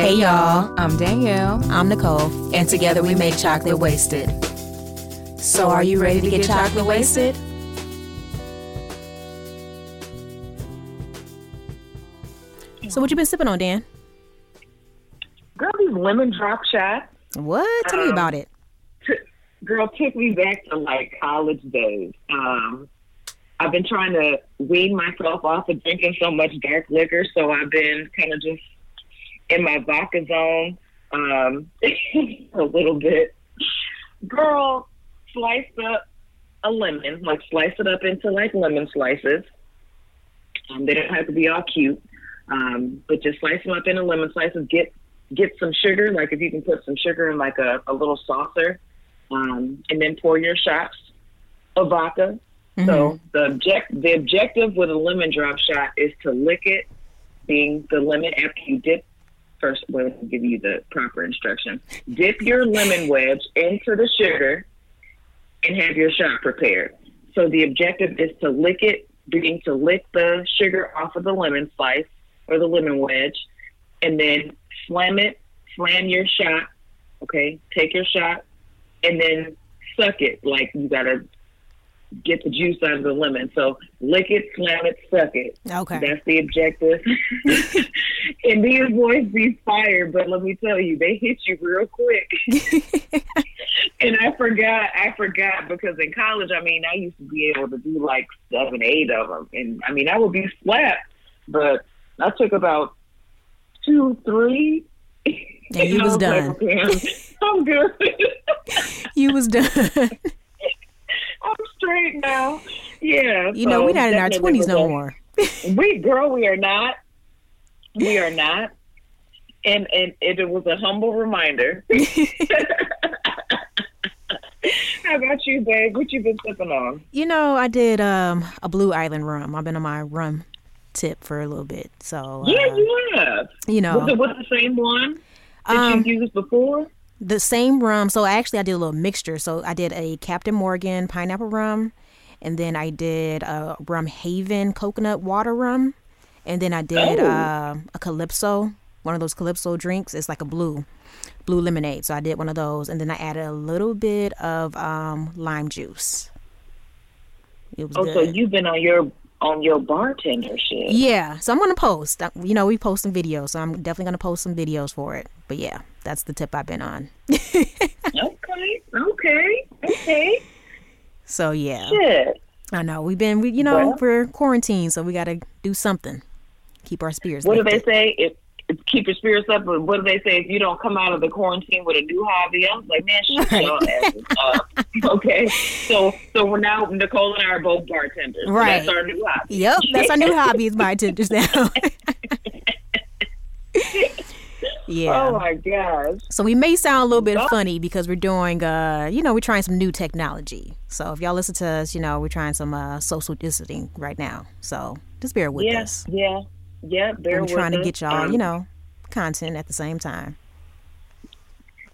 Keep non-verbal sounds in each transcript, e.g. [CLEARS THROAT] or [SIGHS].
Hey y'all, I'm Danielle. I'm Nicole, and together we make Chocolate Wasted. So are you ready to get chocolate wasted? So what you been sipping on, Dan? Girl, these lemon drop shots. What? Tell me Um, about it. T- girl took me back to like college days. Um, I've been trying to wean myself off of drinking so much dark liquor, so I've been kind of just in my vodka zone um, [LAUGHS] a little bit. Girl, sliced up a lemon, like slice it up into like lemon slices. Um, they don't have to be all cute, um, but just slice them up into lemon slices. Get get some sugar, like if you can put some sugar in like a, a little saucer, um, and then pour your shots of vodka. So the object the objective with a lemon drop shot is to lick it, being the lemon after you dip. First, well, let me give you the proper instruction. Dip your lemon wedge into the sugar and have your shot prepared. So the objective is to lick it, being to lick the sugar off of the lemon slice or the lemon wedge, and then slam it, slam your shot. Okay, take your shot, and then suck it like you gotta get the juice out of the lemon. So lick it, slam it, suck it. Okay. That's the objective. [LAUGHS] and these boys be fired, but let me tell you, they hit you real quick. [LAUGHS] and I forgot, I forgot because in college, I mean, I used to be able to do like seven, eight of them, and I mean, I would be slapped, but I took about two, three. And you [LAUGHS] I was done. I'm, I'm good. You was done. I'm straight now. Yeah. you know, so we're not in our twenties no a- more. [LAUGHS] We girl, we are not. We are not. And and it, was a humble reminder. [LAUGHS] [LAUGHS] How about you, babe? What you been sipping on? You know, I did um, a Blue Island rum. I've been on my rum tip for a little bit, so uh, Yeah, you have. you know, Was it with the same one that Um, you used before? The same rum. So actually, I did a little mixture. So I did a Captain Morgan pineapple rum, and then I did a Rum Haven coconut water rum, and then I did Oh. uh, a Calypso, one of those Calypso drinks. It's like a blue, blue lemonade. So I did one of those, and then I added a little bit of um, lime juice. It was Oh, good. so you've been on your on your bartender shit. Yeah, so I'm gonna post. You know, we post some videos, so I'm definitely gonna post some videos for it. But yeah, that's the tip I've been on. [LAUGHS] Okay, okay, okay. So yeah, Shit. I know we've been, we, you know, Well- we're quarantined, so we gotta do something, keep our spirits. What do they say? If keep your spirits up. But what do they say if you don't come out of the quarantine with a new hobby? I was like, man, shut Right. your asses up. [LAUGHS] Okay, so so we're now Nicole and I are both bartenders. So Right. that's our new hobby. Yep, that's our new hobby is bartenders now. [LAUGHS] yeah. Oh my gosh. So we may sound a little bit Oh. funny because we're doing, uh, you know, we're trying some new technology. So if y'all listen to us, you know, we're trying some uh, social distancing right now. So just bear with Yeah, us. yeah, yeah. Bear We're with trying to get y'all, Um, you know, content at the same time.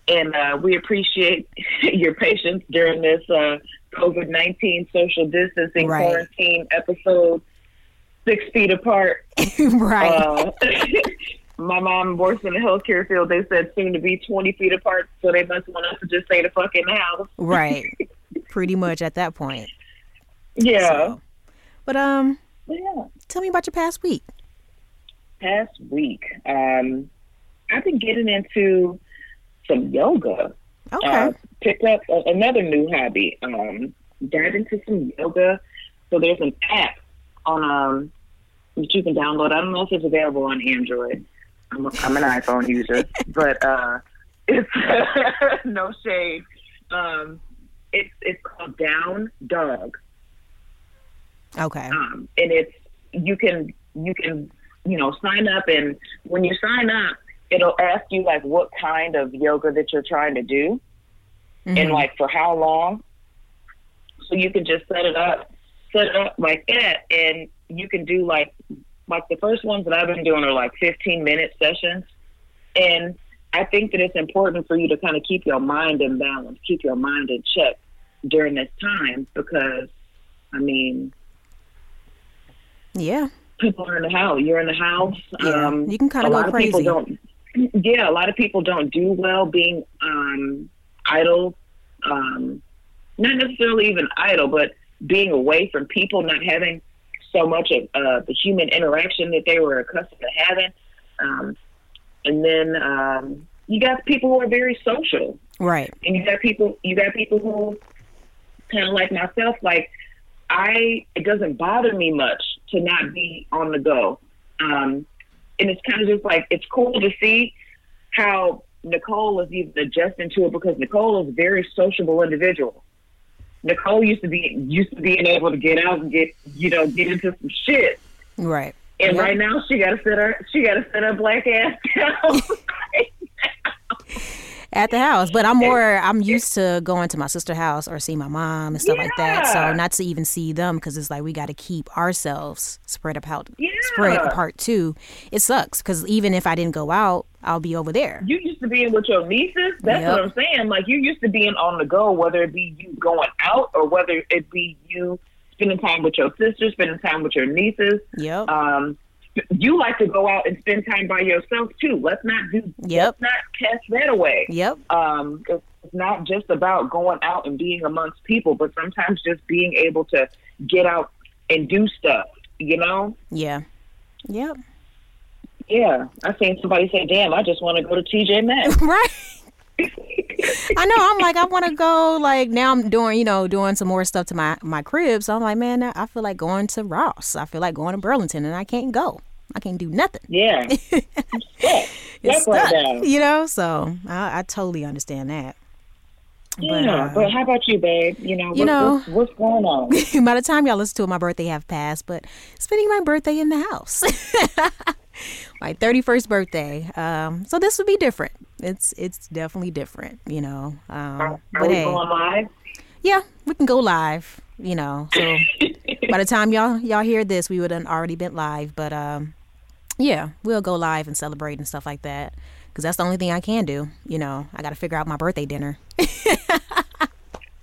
and uh, we appreciate [LAUGHS] your patience during this uh, COVID nineteen social distancing Right. quarantine episode. Six feet apart. [LAUGHS] right. Uh, [LAUGHS] my mom works in the healthcare field. They said soon to be 20 feet apart, so they must want us to just stay the fuck in the house. right. Pretty much at that point. Yeah. So. But um, Yeah. tell me about your past week. Past week, um, I've been getting into some yoga. Okay. Uh, picked up a, another new hobby. Um, got into some yoga. So there's an app on um that you can download. I don't know if it's available on Android. I'm, a, I'm an iPhone user, [LAUGHS] but uh, it's [LAUGHS] no shade. Um, it's it's called Down Dog, okay. um, and it's you can you can you know sign up, and when you sign up, it'll ask you like what kind of yoga that you're trying to do and Mhm. like for how long. So you can just set it up, set it up like that, and you can do like like the first ones that I've been doing are like 15 minute sessions, and I think that it's important for you to kind of keep your mind in balance, keep your mind in check during this time because, I mean, yeah. People are in the house. You're in the house. Yeah, Um, you can go lot of people crazy. don't. yeah, a lot of people don't do well being um, idle, um, not necessarily even idle, but being away from people, not having so much of uh, the human interaction that they were accustomed to having. Um, and then um, you got people who are very social, Right. and you got people you got people who kind of like myself. Like I, it doesn't bother me much to not be on the go, um, and it's kind of just like it's cool to see how Nicole is even adjusting to it because Nicole is a very sociable individual. Nicole used to be used to being able to get out and get you know get into some shit. Right. And right now she got to sit her she got to sit her black ass down. [LAUGHS] [LAUGHS] at the house. But I'm more I'm used to going to my sister's house or see my mom and stuff like that. So not to even see them because it's like we got to keep ourselves spread apart. Yeah. Spread apart too. It sucks because even if I didn't go out, I'll be over there. you used to being with your nieces. That's Yep. what I'm saying. Like you used to being on the go, whether it be you going out or whether it be you spending time with your sisters, spending time with your nieces. Yep. Um, you like to go out and spend time by yourself too. Let's not do. Yep. Let's not cast that away. Yep. Um, it's not just about going out and being amongst people, but sometimes just being able to get out and do stuff. You know. Yeah. Yep. Yeah, I seen somebody say, "Damn, I just want to go to TJ Maxx." [LAUGHS] right. I know. I'm like, I want to go. Like now, I'm doing, you know, doing some more stuff to my my crib. So I'm like, man, I feel like going to Ross. I feel like going to Burlington, and I can't go. I can't do nothing. Yeah. [LAUGHS] It's Stuck you know. So I, I totally understand that. Yeah, uh, but how about you, babe? You know, you what, know- what's, what's going on? [LAUGHS] By the time y'all listen to it, my birthday have passed. But spending my birthday in the house, [LAUGHS] my thirty first birthday. Um, so this would be different. It's it's definitely different, you know. Um, Are, are but we hey, going live? yeah, we can go live. You know, so [LAUGHS] by the time y'all y'all hear this, we would have already been live. But um, yeah, we'll go live and celebrate and stuff like that. Because that's the only thing I can do. You know, I got to figure out my birthday dinner. [LAUGHS]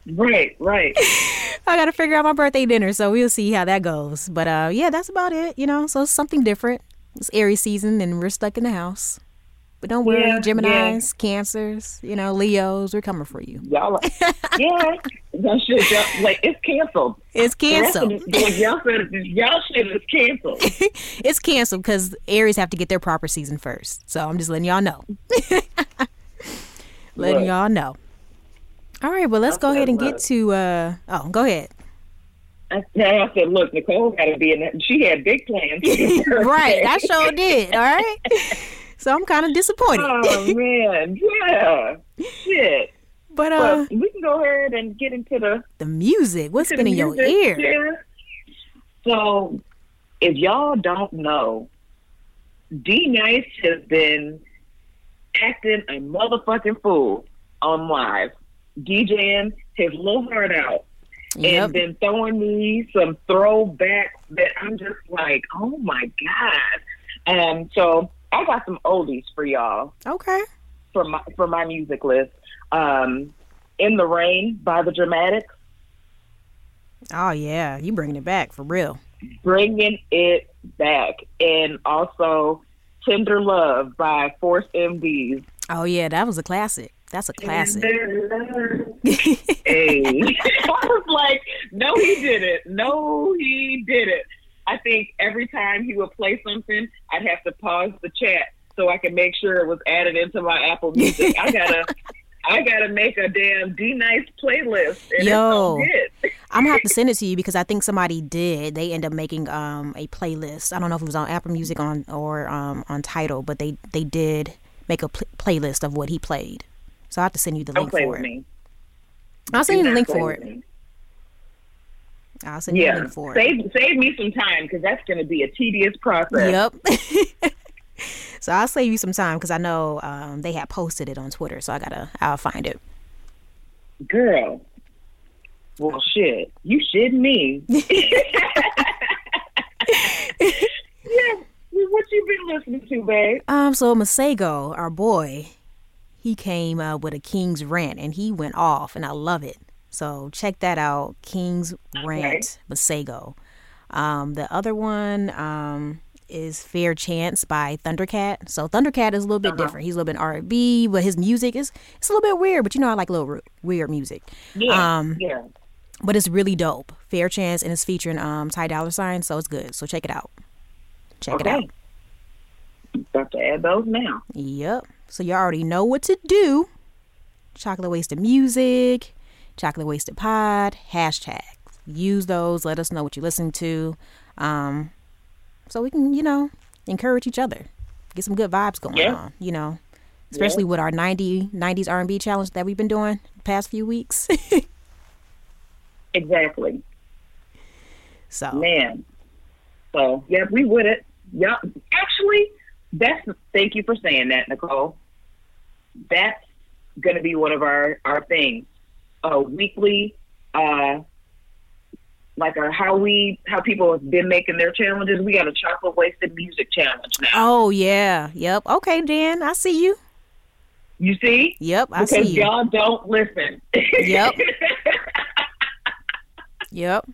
Right, right. [LAUGHS] I got to figure out my birthday dinner, so we'll see how that goes. But uh, yeah, that's about it. You know, so it's something different. It's Aries season, and we're stuck in the house. But don't worry, Yeah, Gemini's, Cancers, you know, Leos, we're coming for you. Y'all, are- yeah, that shit, y'all, like it's canceled. It's canceled. y'all said, y'all shit is canceled. it's canceled [LAUGHS] because Aries have to get their proper season first. So I'm just letting y'all know. [LAUGHS] letting y'all know. All right, well, let's go ahead and get to. uh Oh, go ahead. I, I said, look, Nicole got to be in that. She had big plans. [LAUGHS] right, I sure did. All right. So I'm kind of disappointed. Oh man, yeah, shit. But uh, But we can go ahead and get into the the music, What's been in your ear? yeah. So, if y'all don't know, D Nice has been acting a motherfucking fool on live, DJing his little heart out, Yep. and then throwing me some throwbacks that I'm just like, oh my god. Um, so I got some oldies for y'all Okay. for my for my music list. Um, In the Rain by the Dramatics. Oh yeah, you bringing it back for real. bringing it back, and also Tender Love by Force MDs. Oh yeah, that was a classic. That's a classic. [LAUGHS] hey, [LAUGHS] I was like, no, he didn't. No, he didn't. I think every time he would play something, I'd have to pause the chat so I could make sure it was added into my Apple Music. I gotta. [LAUGHS] I gotta make a damn D Nice playlist. And Yo. I'm gonna have to send it to you because I think somebody did. They end up making um a playlist. I don't know if it was on Apple Music on or um on Tidal, but they they did make a pl- playlist of what he played. So I have to send you the link for it. me. I'll send you the link for it. I'll send you the link for it. save save me some time because that's going to be a tedious process. Yep. [LAUGHS] so I'll save you some time because I know um, they had posted it on Twitter. So I gotta I'll find it. Girl. Well, shit. You shitting me. [LAUGHS] yeah. What you been listening to, babe? Um, so Masego, our boy, he came uh, with a King's Rant and he went off, and I love it. So check that out, King's Rant, Masego. Um, the other one, um, is Fair Chance by Thundercat. So Thundercat is a little bit Uh-huh. different. He's a little bit R&B, but his music is it's a little bit weird. But you know, I like a little weird music. Yeah, Um, yeah. but it's really dope. Fair Chance, and it's featuring um Ty Dolla Sign, so it's good. So check it out. Check it out. Okay. Got to add those now. Yep. So you already know what to do. Chocolate Wasted Music, Chocolate Wasted Pod, hashtags. Use those. Let us know what you listen to. Um, so we can, you know, encourage each other. Get some good vibes going Yeah. on, you know. Especially with our 90, 90s R&B challenge that we've been doing the past few weeks. [LAUGHS] Exactly. so, Man. So yeah, we would it. Yep. Actually, that's thank you for saying that, Nicole. That's gonna be one of our, our things. A weekly uh like a how we how people have been making their challenges. We got a chocolate wasted music challenge now. oh yeah. Yep. Okay, Dan, I see you. You see? Yep, I because see you. y'all don't listen. Yep. [LAUGHS] Yep.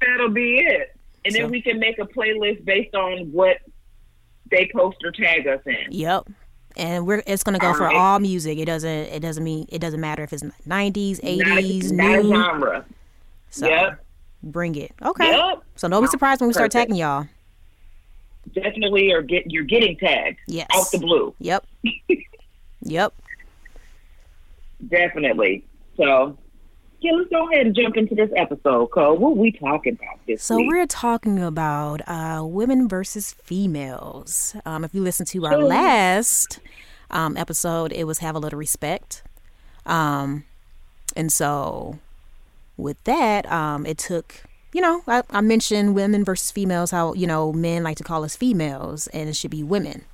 That'll be it. And So- then we can make a playlist based on what they post or tag us in. Yep. And we're it's gonna go for Alright. all music. It doesn't it doesn't mean it doesn't matter if it's nineties, eighties, new. genre. So Yep. Bring it. Okay. Yep. So don't be surprised when we start Perfect. tagging y'all. Definitely are get you're getting tagged Yes. out the blue. Yep. [LAUGHS] yep. Definitely. So yeah, let's go ahead and jump into this episode, Cole. What we talking about this So week? we're talking about uh, women versus females. Um, if you listen to our last um, episode, it was have a little respect. Um, and so with that, um, it took. You know, I, I mentioned women versus females. How you know men like to call us females, and it should be women.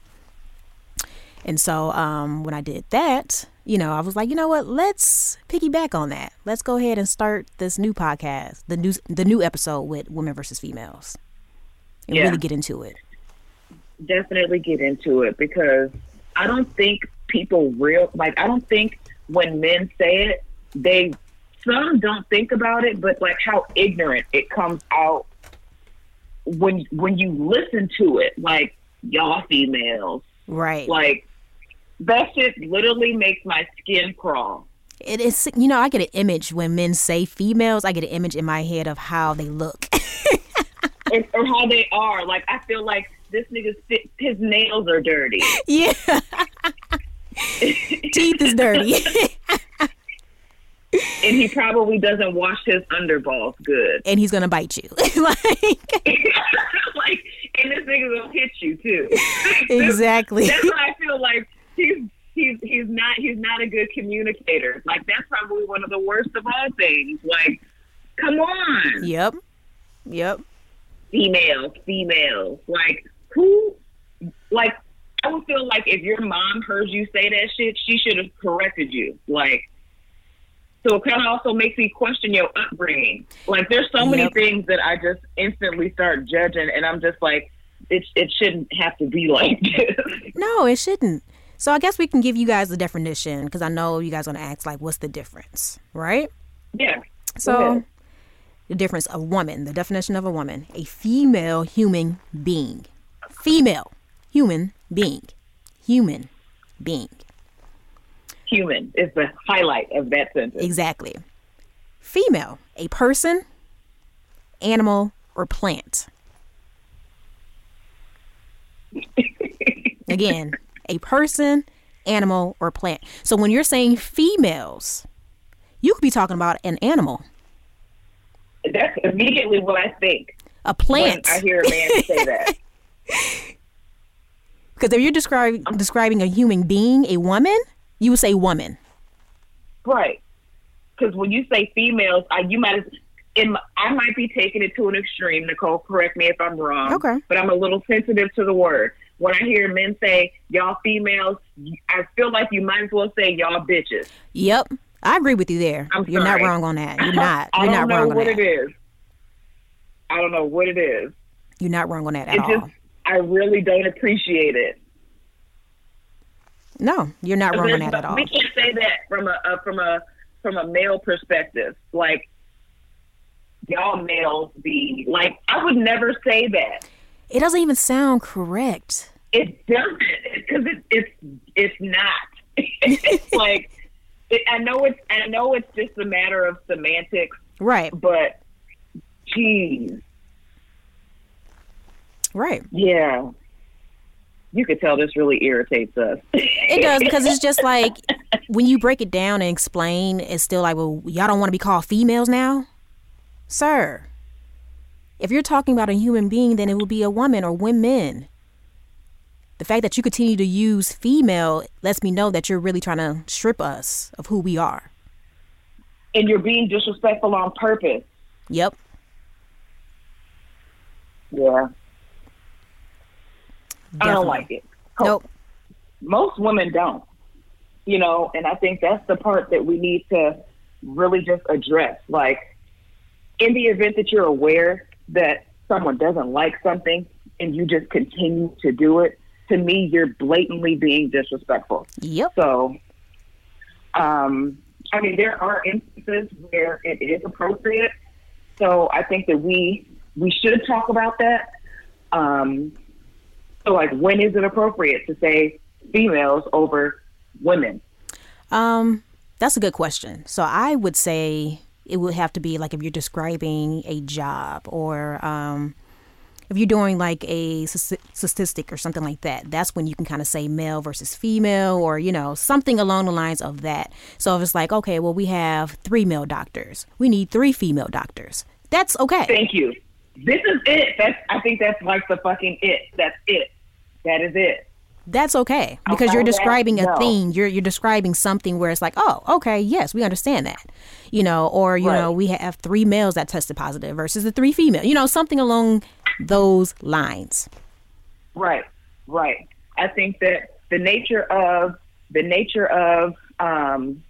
And so um, when I did that, you know, I was like, you know what? Let's piggyback on that. Let's go ahead and start this new podcast, the new the new episode with women versus females, and Yeah. really get into it. definitely get into it because I don't think people real like I don't think when men say it, they some don't think about it, but like how ignorant it comes out when when you listen to it, like y'all females, Right. like that shit literally makes my skin crawl. It is. You know, I get an image when men say females. I get an image in my head of how they look. [LAUGHS] or, or how they are. Like I feel like this nigga's his nails are dirty. yeah. [LAUGHS] Teeth is dirty. [LAUGHS] and he probably doesn't wash his underballs good. and he's gonna bite you. [LAUGHS] like [LAUGHS] like, and this nigga gonna hit you too. [LAUGHS] exactly. That's why I feel like he's he's he's not he's not a good communicator. Like that's probably one of the worst of all things. Like, come on, Yep. Yep. Female, female. Like who? Like I would feel like if your mom heard you say that shit, she should have corrected you. Like. So it kind of also makes me question your upbringing. Like, there's so many Yep. things that I just instantly start judging, and I'm just like, it it shouldn't have to be like [LAUGHS] this. No, it shouldn't. So I guess we can give you guys the definition because I know you guys are gonna ask like, what's the difference, right? yeah. So ahead. the difference of woman, the definition of a woman, a female human being, female human being, human being. Human is the highlight of that sentence. Exactly. Female, a person, animal, or plant. [LAUGHS] Again, a person, animal, or plant. So when you're saying females, you could be talking about an animal, That's immediately what I think a when plant. I hear a man say that. [LAUGHS] [LAUGHS] Because if you're describing describing a human being, a woman, you would say woman. Right. Because when you say females, I, you might in I might be taking it to an extreme. Nicole, correct me if I'm wrong. Okay. But I'm a little sensitive to the word. When I hear men say y'all females, I feel like you might as well say y'all bitches. Yep, I agree with you there. I'm you're not wrong on that. You're [LAUGHS] not. I You're don't not know wrong what it is. I don't know what it is. You're not wrong on that at It all. just I really don't appreciate it. No, you're not wrong on that at all. We can't say that from a, a from a from a male perspective. Like y'all males be like I would never say that. It doesn't even sound correct. It doesn't because it, it's it's not. [LAUGHS] it's like it, I know it's I know it's just a matter of semantics, Right. but geez, Right. yeah, you could tell this really irritates us. [LAUGHS] It does [LAUGHS] because it's just like when you break it down and explain, it's still like, well, y'all don't want to be called females now, sir. If you're talking about a human being, then it would be a woman or women. The fact that you continue to use female lets me know that you're really trying to strip us of who we are. and you're being disrespectful on purpose. Yep. Yeah, I don't like it. Nope. Most women don't you know and i think that's the part that we need to really just address. Like in the event that you're aware that someone doesn't like something and you just continue to do it to me you're blatantly being disrespectful. Yep. so um i mean there are instances where it is appropriate. So i think that we we should talk about that. Um so like when is it appropriate to say females over women Um, that's a good question. So I would say it would have to be like if you're describing a job or um, if you're doing like a statistic or something like that. That's when you can kind of say male versus female or you know something along the lines of that. So if it's like okay, well we have three male doctors, we need three female doctors. That's okay. thank you this is it that's i think that's like the fucking it that's it that is it That's okay because you're describing a no. thing. You're you're describing something where it's like, oh, okay, yes, we understand that, you know, or you know, we have three males that tested positive versus the three female, you know, something along those lines. Right, right. I think that the nature of the nature of um,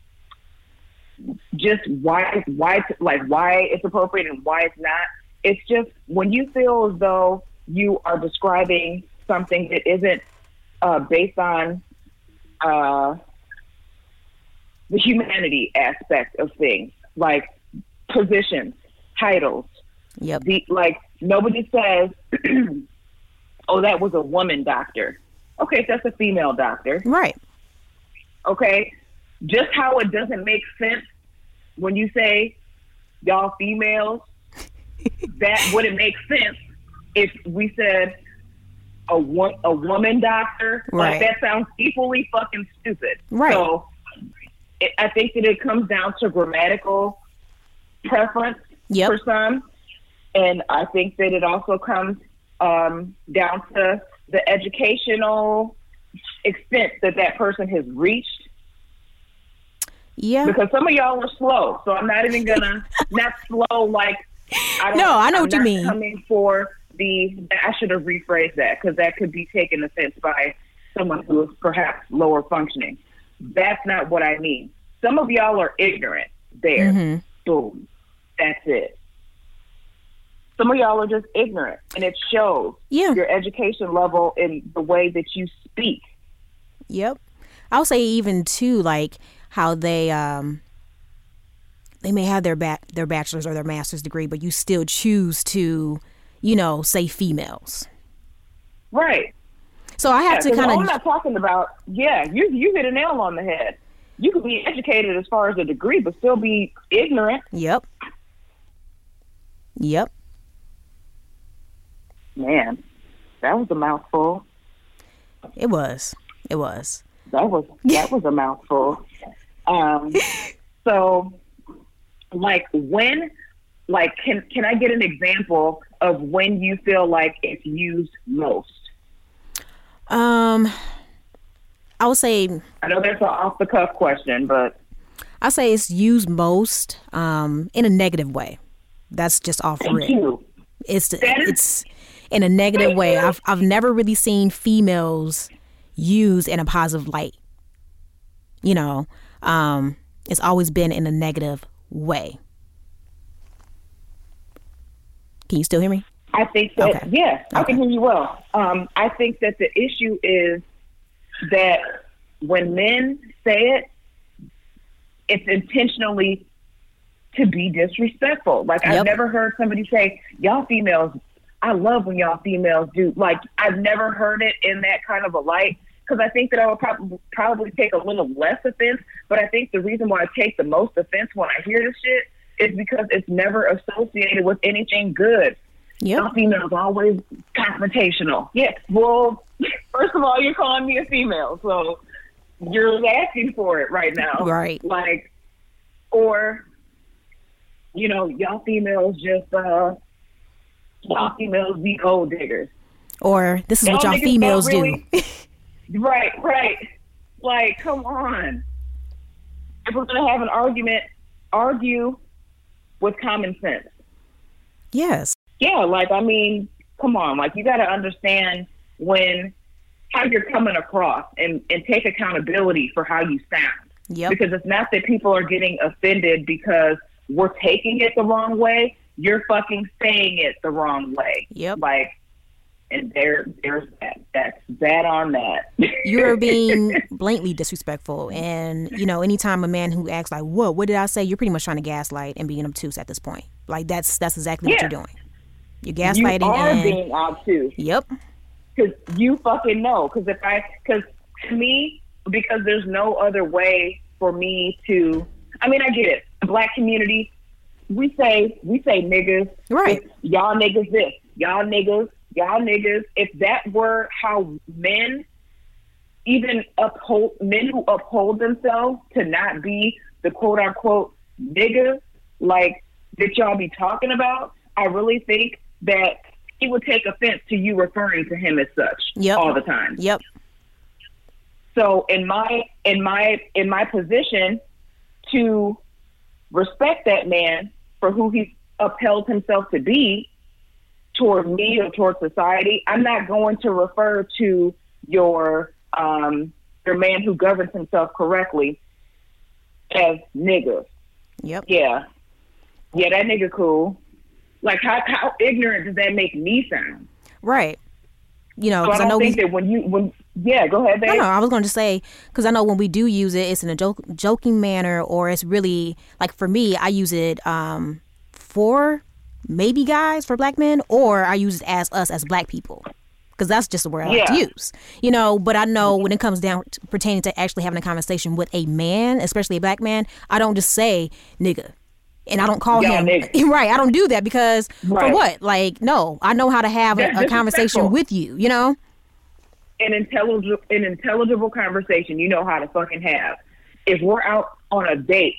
just why why like why it's appropriate and why it's not. It's just when you feel as though you are describing something that isn't uh, based on uh, the humanity aspect of things, like positions, titles, Yep. the like nobody says [CLEARS THROAT] oh that was a woman doctor okay that's a female doctor Right. okay just how it doesn't make sense when you say y'all females [LAUGHS] that wouldn't make sense if we said a a woman doctor Right. like that sounds equally fucking stupid Right. so it, i think that it comes down to grammatical preference Yep. for some. And I think that it also comes um, down to the educational extent that that person has reached. Yeah. Because some of y'all are slow, so I'm not even gonna [LAUGHS] not slow like. I don't, No, I know I'm what you mean. Coming for the, I should have rephrased that because that could be taken offense by someone who is perhaps lower functioning. That's not what I mean. Some of y'all are ignorant. There, Mhm. boom, that's it. Some of y'all are just ignorant, and it shows Yeah. your education level in the way that you speak. Yep. I'll say even too, like how they um they may have their ba- their bachelor's or their master's degree, but you still choose to, you know, say females. Right. So I have Yeah, to kind I'm not talking about. Yeah, you you hit a nail on the head. You could be educated as far as a degree, but still be ignorant. Yep. Yep. Man, that was a mouthful. It was. It was. That was that was a mouthful. [LAUGHS] Um, so, like when, like, can can I get an example of when you feel like it's used most? Um I would say I know that's an off the cuff question, but I say it's used most um in a negative way. That's just off thank rip. you. It's is- it's in a negative way. I've I've never really seen females used in a positive light. You know, um, it's always been in a negative way. Can you still hear me? I think that Okay. yeah, I can hear you well. Um, I think that the issue is that when men say it, it's intentionally to be disrespectful. Like I've never heard somebody say, "Y'all females I love when y'all females do like I've never heard it in that kind of a light because I think that I would probably probably take a little less offense. But I think the reason why I take the most offense when I hear this shit is because it's never associated with anything good. Yep. Some females always confrontational. Yeah. Well, [LAUGHS] first of all, you're calling me a female, so you're asking for it right now. Right. Like, or, you know, y'all females just, uh, y'all females be gold diggers. Or this is what Y'all y'all females really- do. [LAUGHS] Right, right. Like, come on. If we're gonna have an argument, argue with common sense. yes. Yeah, like I mean, come on, like you got to understand when how you're coming across and and take accountability for how you sound. Yep. Because it's not that people are getting offended because we're taking it the wrong way. You're fucking saying it the wrong way. Yep. Like, and there, there's that. That's that on that. [LAUGHS] You're being blatantly disrespectful. And, you know, anytime a man who acts like, whoa, what did I say? You're pretty much trying to gaslight and being obtuse at this point. Like, that's that's exactly what you're doing. You're gaslighting you are and. being obtuse. Yep. because you fucking know. Because if I, because to me, because there's no other way for me to. I mean, I get it. The black community, we say we say niggas, Right. Y'all niggas this, y'all niggas, y'all niggas. If that were how men, even uphold men who uphold themselves to not be the quote unquote niggas like that y'all be talking about, I really think that he would take offense to you referring to him as such Yep. all the time. Yep. So in my in my in my position to respect that man for who he upheld himself to be toward me or toward society, I'm not going to refer to your um your man who governs himself correctly as nigger. Yep. Yeah. Yeah, that nigga cool. Like how how ignorant does that make me sound? Right. You know, So I because I, know we. that when you when yeah, go ahead, babe. No, no, I was going to say because I know when we do use it, it's in a joke, joking manner, or it's really like for me, I use it um, for maybe guys for black men, or I use it as us as black people because that's just the word I like to use. You know, but I know when it comes down to pertaining to actually having a conversation with a man, especially a black man, I don't just say nigga. And I don't call Yeah, him nigga. [LAUGHS] right. I don't do that because for what? Like, no, I know how to have a, a conversation with you. You know, an intelligible an intelligible conversation you know how to fucking have. If we're out on a date,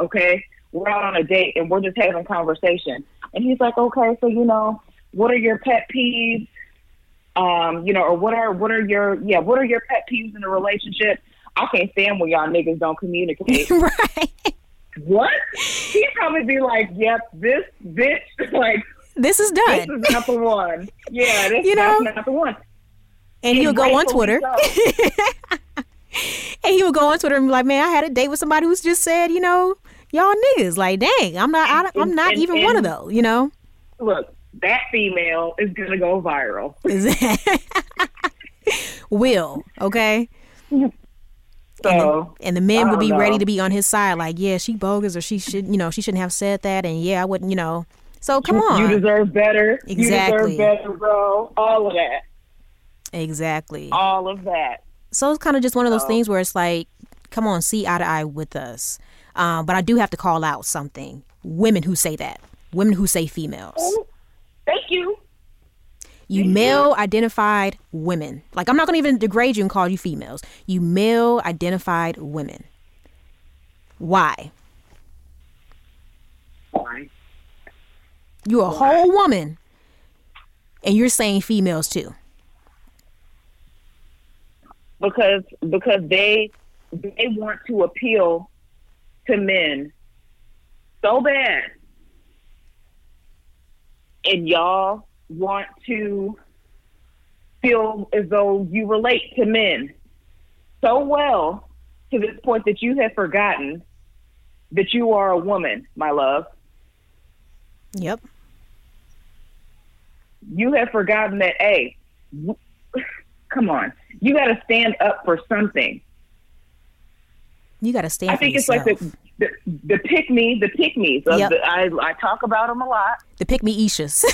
okay, we're out on a date and we're just having conversation, and he's like, okay, so you know, what are your pet peeves? Um, you know, or what are what are your yeah, what are your pet peeves in a relationship? I can't stand when y'all niggas don't communicate. [LAUGHS] right? what? He'd probably be like, yep, this bitch, [LAUGHS] like This is done. this is not the [LAUGHS] one. Yeah, this You know? not the one. and he'll go on Twitter. And he would go on Twitter and be like, "Man, I had a date with somebody who's just said, you know, y'all niggas. Like, dang, I'm not, I, I'm not And- even one of those. You know, look, that female is gonna go viral. [LAUGHS] Is will okay." So And the men would be don't ready to be on his side, like, yeah, she bogus, or she should, you know, she shouldn't have said that, and yeah, I wouldn't, you know. So come on, you deserve better. Exactly. You deserve better, bro. All of that. exactly. All of that. so it's kind of just one of those things where it's like, come on, see eye to eye with us. Um, but I do have to call out something: women who say that, women who say females. Thank you. You male identified women. Like I'm not gonna even degrade you and call you females. You male identified women. Why? Fine. You're a whole woman, and you're saying females too. Because because they they want to appeal to men so bad. And y'all want to feel as though you relate to men so well to this point that you have forgotten that you are a woman, my love. Yep. You have forgotten that, hey, w- [SIGHS] come on, you got to stand up for something. You got to stand I for think it's yourself. like the the, the pick me, the pick me's. of Yep. the- I I talk about them a lot. the pick me Ishas.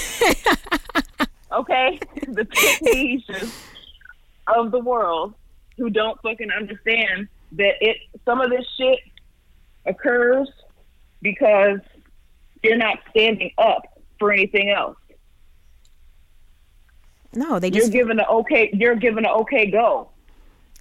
[LAUGHS] okay? The technicians of the world who don't fucking understand that it some of this shit occurs because they're not standing up for anything else. No, they just You're given an okay. You're given an okay go.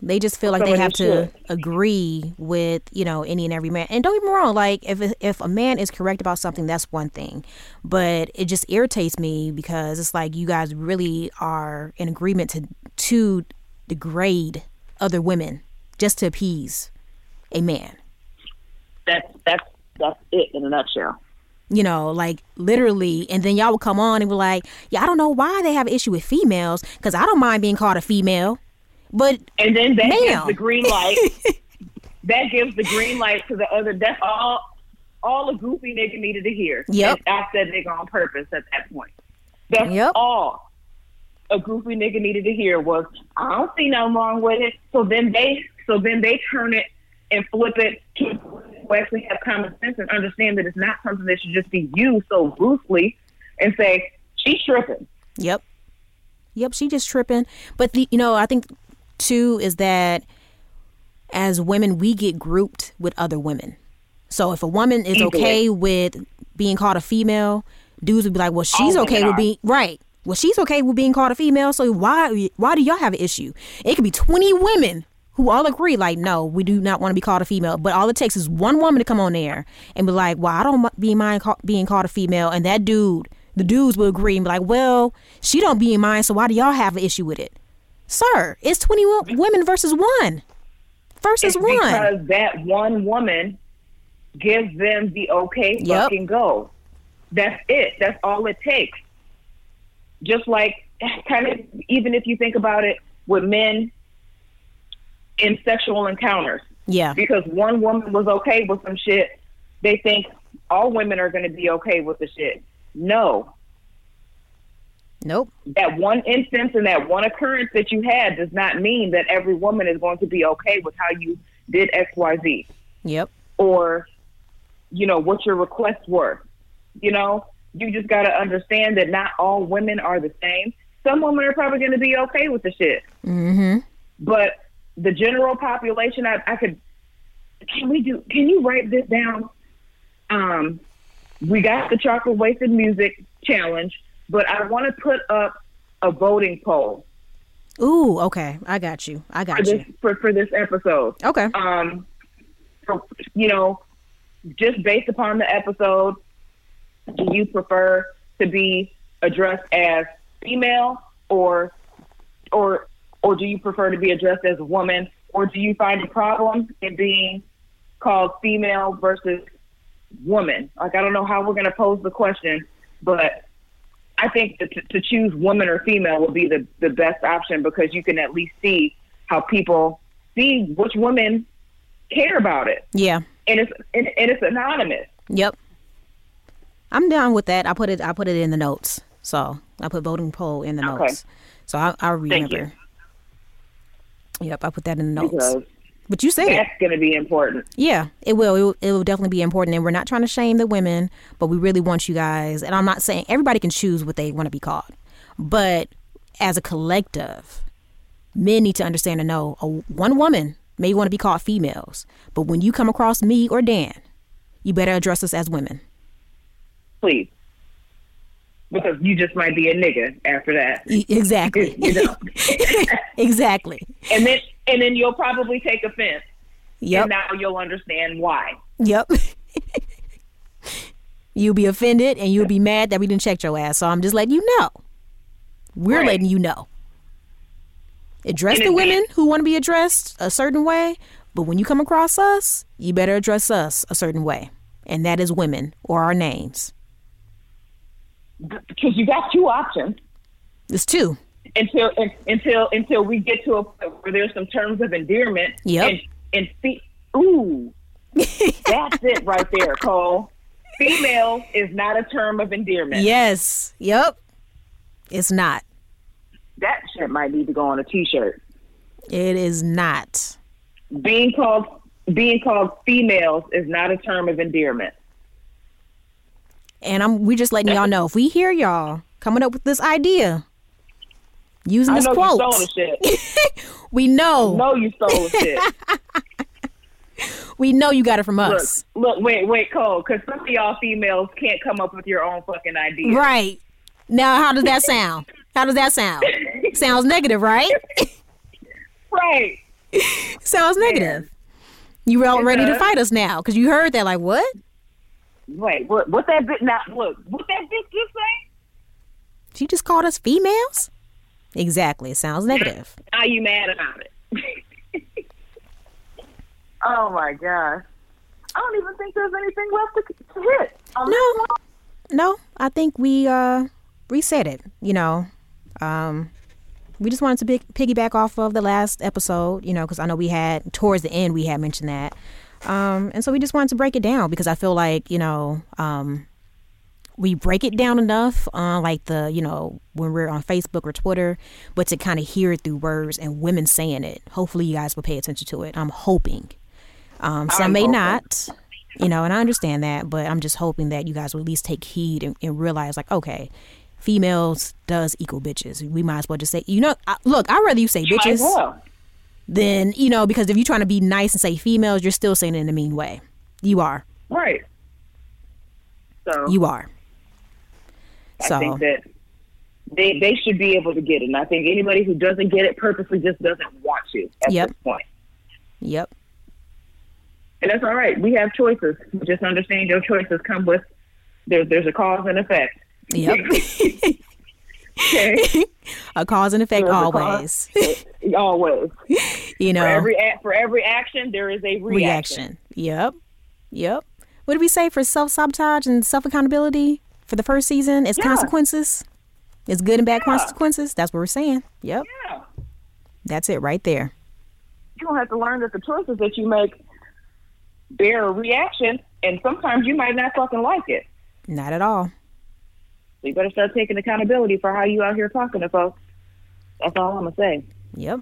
They just feel like they have to agree with you know any and every man. And don't get me wrong, like if if a man is correct about something, that's one thing, but it just irritates me because it's like you guys really are in agreement to to degrade other women just to appease a man. That's that's that's it in a nutshell. you know, like literally, and then y'all would come on and be like, "Yeah, I don't know why they have an issue with females, because I don't mind being called a female, but And then that Ma'am. gives the green light. [LAUGHS] that gives the green light to the other. That's all. All a goofy nigga needed to hear. Yep. And I said nigga on purpose at that point. That's Yep. all a goofy nigga needed to hear was I don't see nothing wrong with it. So then they so then they turn it and flip it to actually have common sense and understand that it's not something that should just be used so loosely and say she's tripping. yep, yep, she just tripping. But the, you know, I think too is that as women, we get grouped with other women. So if a woman is okay with being called a female, dudes would be like, "Well, she's All okay with being right." Well, she's okay with being called a female. So why why do y'all have an issue? It could be twenty women who all agree, like, no, we do not want to be called a female. But all it takes is one woman to come on there and be like, well, I don't be mind ca- being called a female, and that dude, the dudes will agree and be like, well, she don't be in mind, so why do y'all have an issue with it, sir? It's twenty women versus one versus It's one. because that one woman gives them the okay Yep. fucking go. That's it. That's all it takes. Just like [LAUGHS] kind of even if you think about it with men in sexual encounters, Yeah, because one woman was okay with some shit, they think all women are going to be okay with the shit. No, nope. that one instance and that one occurrence that you had does not mean that every woman is going to be okay with how you did X, Y, Z Yep. or you know what your requests were you know you just got to understand that not all women are the same some women are probably going to be okay with the shit Mm-hmm. but the general population I, I could can we do can you write this down um we got the chocolate wasted music challenge but i want to put up a voting poll Ooh, okay. I got you. I for got this you. for, for this episode Okay. um, for, you know, just based upon the episode, do you prefer to be addressed as female or or or do you prefer to be addressed as a woman or do you find a problem in being called female versus woman? Like I don't know how we're going to pose the question, but I think to, to choose woman or female would be the, the best option because you can at least see how people see which women care about it, Yeah. and it's and, and it's anonymous. Yep. I'm down with that. I put it. I put it in the notes. So I put voting poll in the Okay. notes. So I, I Thank you. remember. Yep, I put that in the notes. Because But you said that's going to be important. Yeah, it will. It will. It will definitely be important. And we're not trying to shame the women, but we really want you guys. And I'm not saying everybody can choose what they want to be called, but as a collective, men need to understand and know a, one woman may want to be called females, but when you come across me or Dan, you better address us as women. Please. Because you just might be a nigga after that. Exactly. [LAUGHS] you know. [LAUGHS] exactly. [LAUGHS] and then and then you'll probably take offense. Yep. And now you'll understand why. Yep. [LAUGHS] you'll be offended and you'll be mad that we didn't check your ass. So I'm just letting you know. We're Right. letting you know. Address the women who want to be addressed a certain way, but when you come across us, you better address us a certain way. And that is women or our names. Because you got two options It's two. Until until until we get to a point where there's some terms of endearment. Yep. And, and fe- ooh, [LAUGHS] that's it right there, Cole. Female is not a term of endearment. Yes. Yep. It's not. That shit might need to go on a T-shirt. It is not. Being called being called females is not a term of endearment. And I'm we just letting y'all know if we hear y'all coming up with this idea using I this know quote. [LAUGHS] you stole the shit. we know, know you stole shit. we know you got it from us. look, wait, wait, Cole, because some of y'all females can't come up with your own fucking idea. Right. Now, how does that sound? How does that sound? [LAUGHS] Sounds negative, right? [LAUGHS] Right. Sounds negative. You were all It ready to fight us now? Because you heard that, like, what? Wait, what? What that bitch? Now, look, what that bitch just say? She just called us females? Exactly. It sounds negative. Are you mad about it? [LAUGHS] oh my gosh! I don't even think there's anything left to, to hit. on this No. No, I think we uh reset it. You know, um, we just wanted to big, piggyback off of the last episode. You know, because I know we had towards the end we had mentioned that, um, and so we just wanted to break it down because I feel like you know, um, we break it down enough on like the you know when we're on Facebook or Twitter, but to kind of hear it through words and women saying it. Hopefully, you guys will pay attention to it. I'm hoping. Um, some I'm may hoping. not, you know, and I understand that, but I'm just hoping that you guys will at least take heed and, and realize, like, okay, females does equal bitches. We might as well just say, you know, I, look, I'd rather you say bitches well. than, you know, because if you're trying to be nice and say females, you're still saying it in a mean way. You are. Right. So You are. I think that they they should be able to get it. And I think anybody who doesn't get it purposely just doesn't want to at Yep. this point. yep. And that's all right. We have choices. Just understand your choices come with there's there's a cause and effect. Yep. [LAUGHS] [LAUGHS] Okay. a cause and effect There's always. [LAUGHS] Always. you know, For every for every action there is a reaction. reaction. Yep. Yep. What did we say for self sabotage and self accountability for the first season? It's Yeah. consequences. It's good and bad Yeah. consequences. That's what we're saying. Yep. Yeah. That's it right there. You don't have to learn that the choices that you make bear a reaction and sometimes you might not fucking like it. Not at all. So you better start taking accountability for how you out here talking to folks. That's all I'm gonna say. Yep.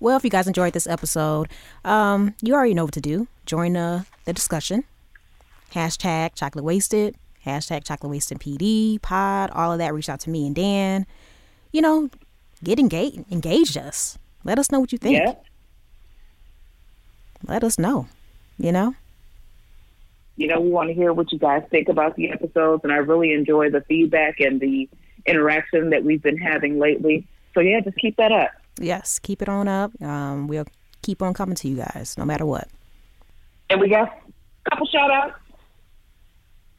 Well, if you guys enjoyed this episode, um, you already know what to do. Join uh, the discussion. Hashtag chocolate wasted. Hashtag chocolate wasted PD pod. All of that. Reach out to me and Dan. You know, get engaged. Engage us. Let us know what you think. Yeah. Let us know. You know. You know, we want to hear what you guys think about the episodes, and I really enjoy the feedback and the interaction that we've been having lately. So yeah, just keep that up. Yes. Keep it on up. Um, we'll keep on coming to you guys, no matter what. And we got a couple shout outs,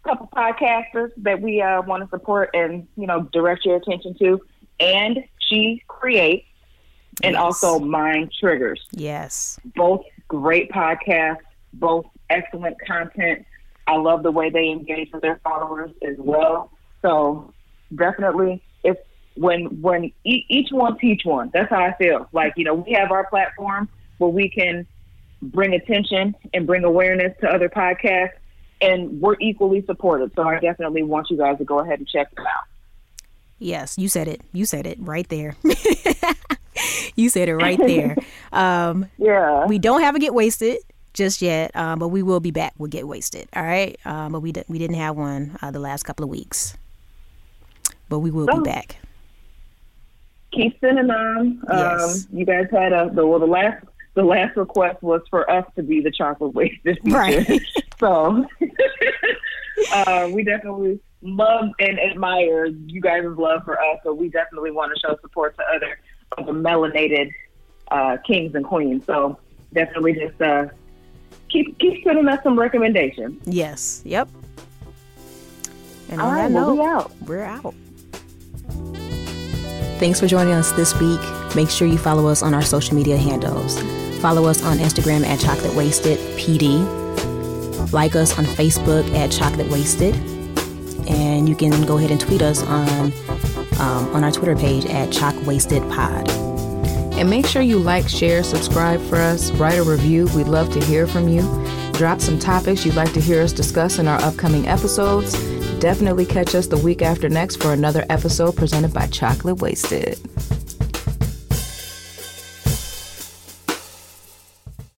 couple podcasters that we uh, want to support and, you know, direct your attention to. And she creates and Yes. also Mind Triggers. Yes. Both great podcasts, both excellent content. I love the way they engage with their followers as well. So definitely, if when when e- each one teach one, that's how I feel. Like you know, we have our platform where we can bring attention and bring awareness to other podcasts, and we're equally supported. So I definitely want you guys to go ahead and check them out. Yes, you said it. You said it right there. [LAUGHS] you said it right there. [LAUGHS] Um, Yeah. we don't have a get wasted just yet, um, but we will be back We'll get wasted. All right, um, but we di- we didn't have one uh, the last couple of weeks, but we will Oh. be back. keep sending them. Yes. Um, you guys had a the well the last the last request was for us to be the chocolate wasted. Right. [LAUGHS] so [LAUGHS] uh, we definitely love and admire you guys' love for us. So we definitely want to show support to other of the melanated uh, kings and queens. So definitely just uh, keep keep sending us some recommendations. Yes. Yep. And All on right, that note, we out. we're out. Thanks for joining us this week. Make sure you follow us on our social media handles. Follow us on Instagram at Chocolate Wasted PD. Like us on Facebook at Chocolate Wasted. And you can go ahead and tweet us on um, on our Twitter page at Choc Wasted Pod. And make sure you like, share, subscribe for us, write a review. We'd love to hear from you. Drop some topics you'd like to hear us discuss in our upcoming episodes. Definitely catch us the week after next for another episode presented by Chocolate Wasted.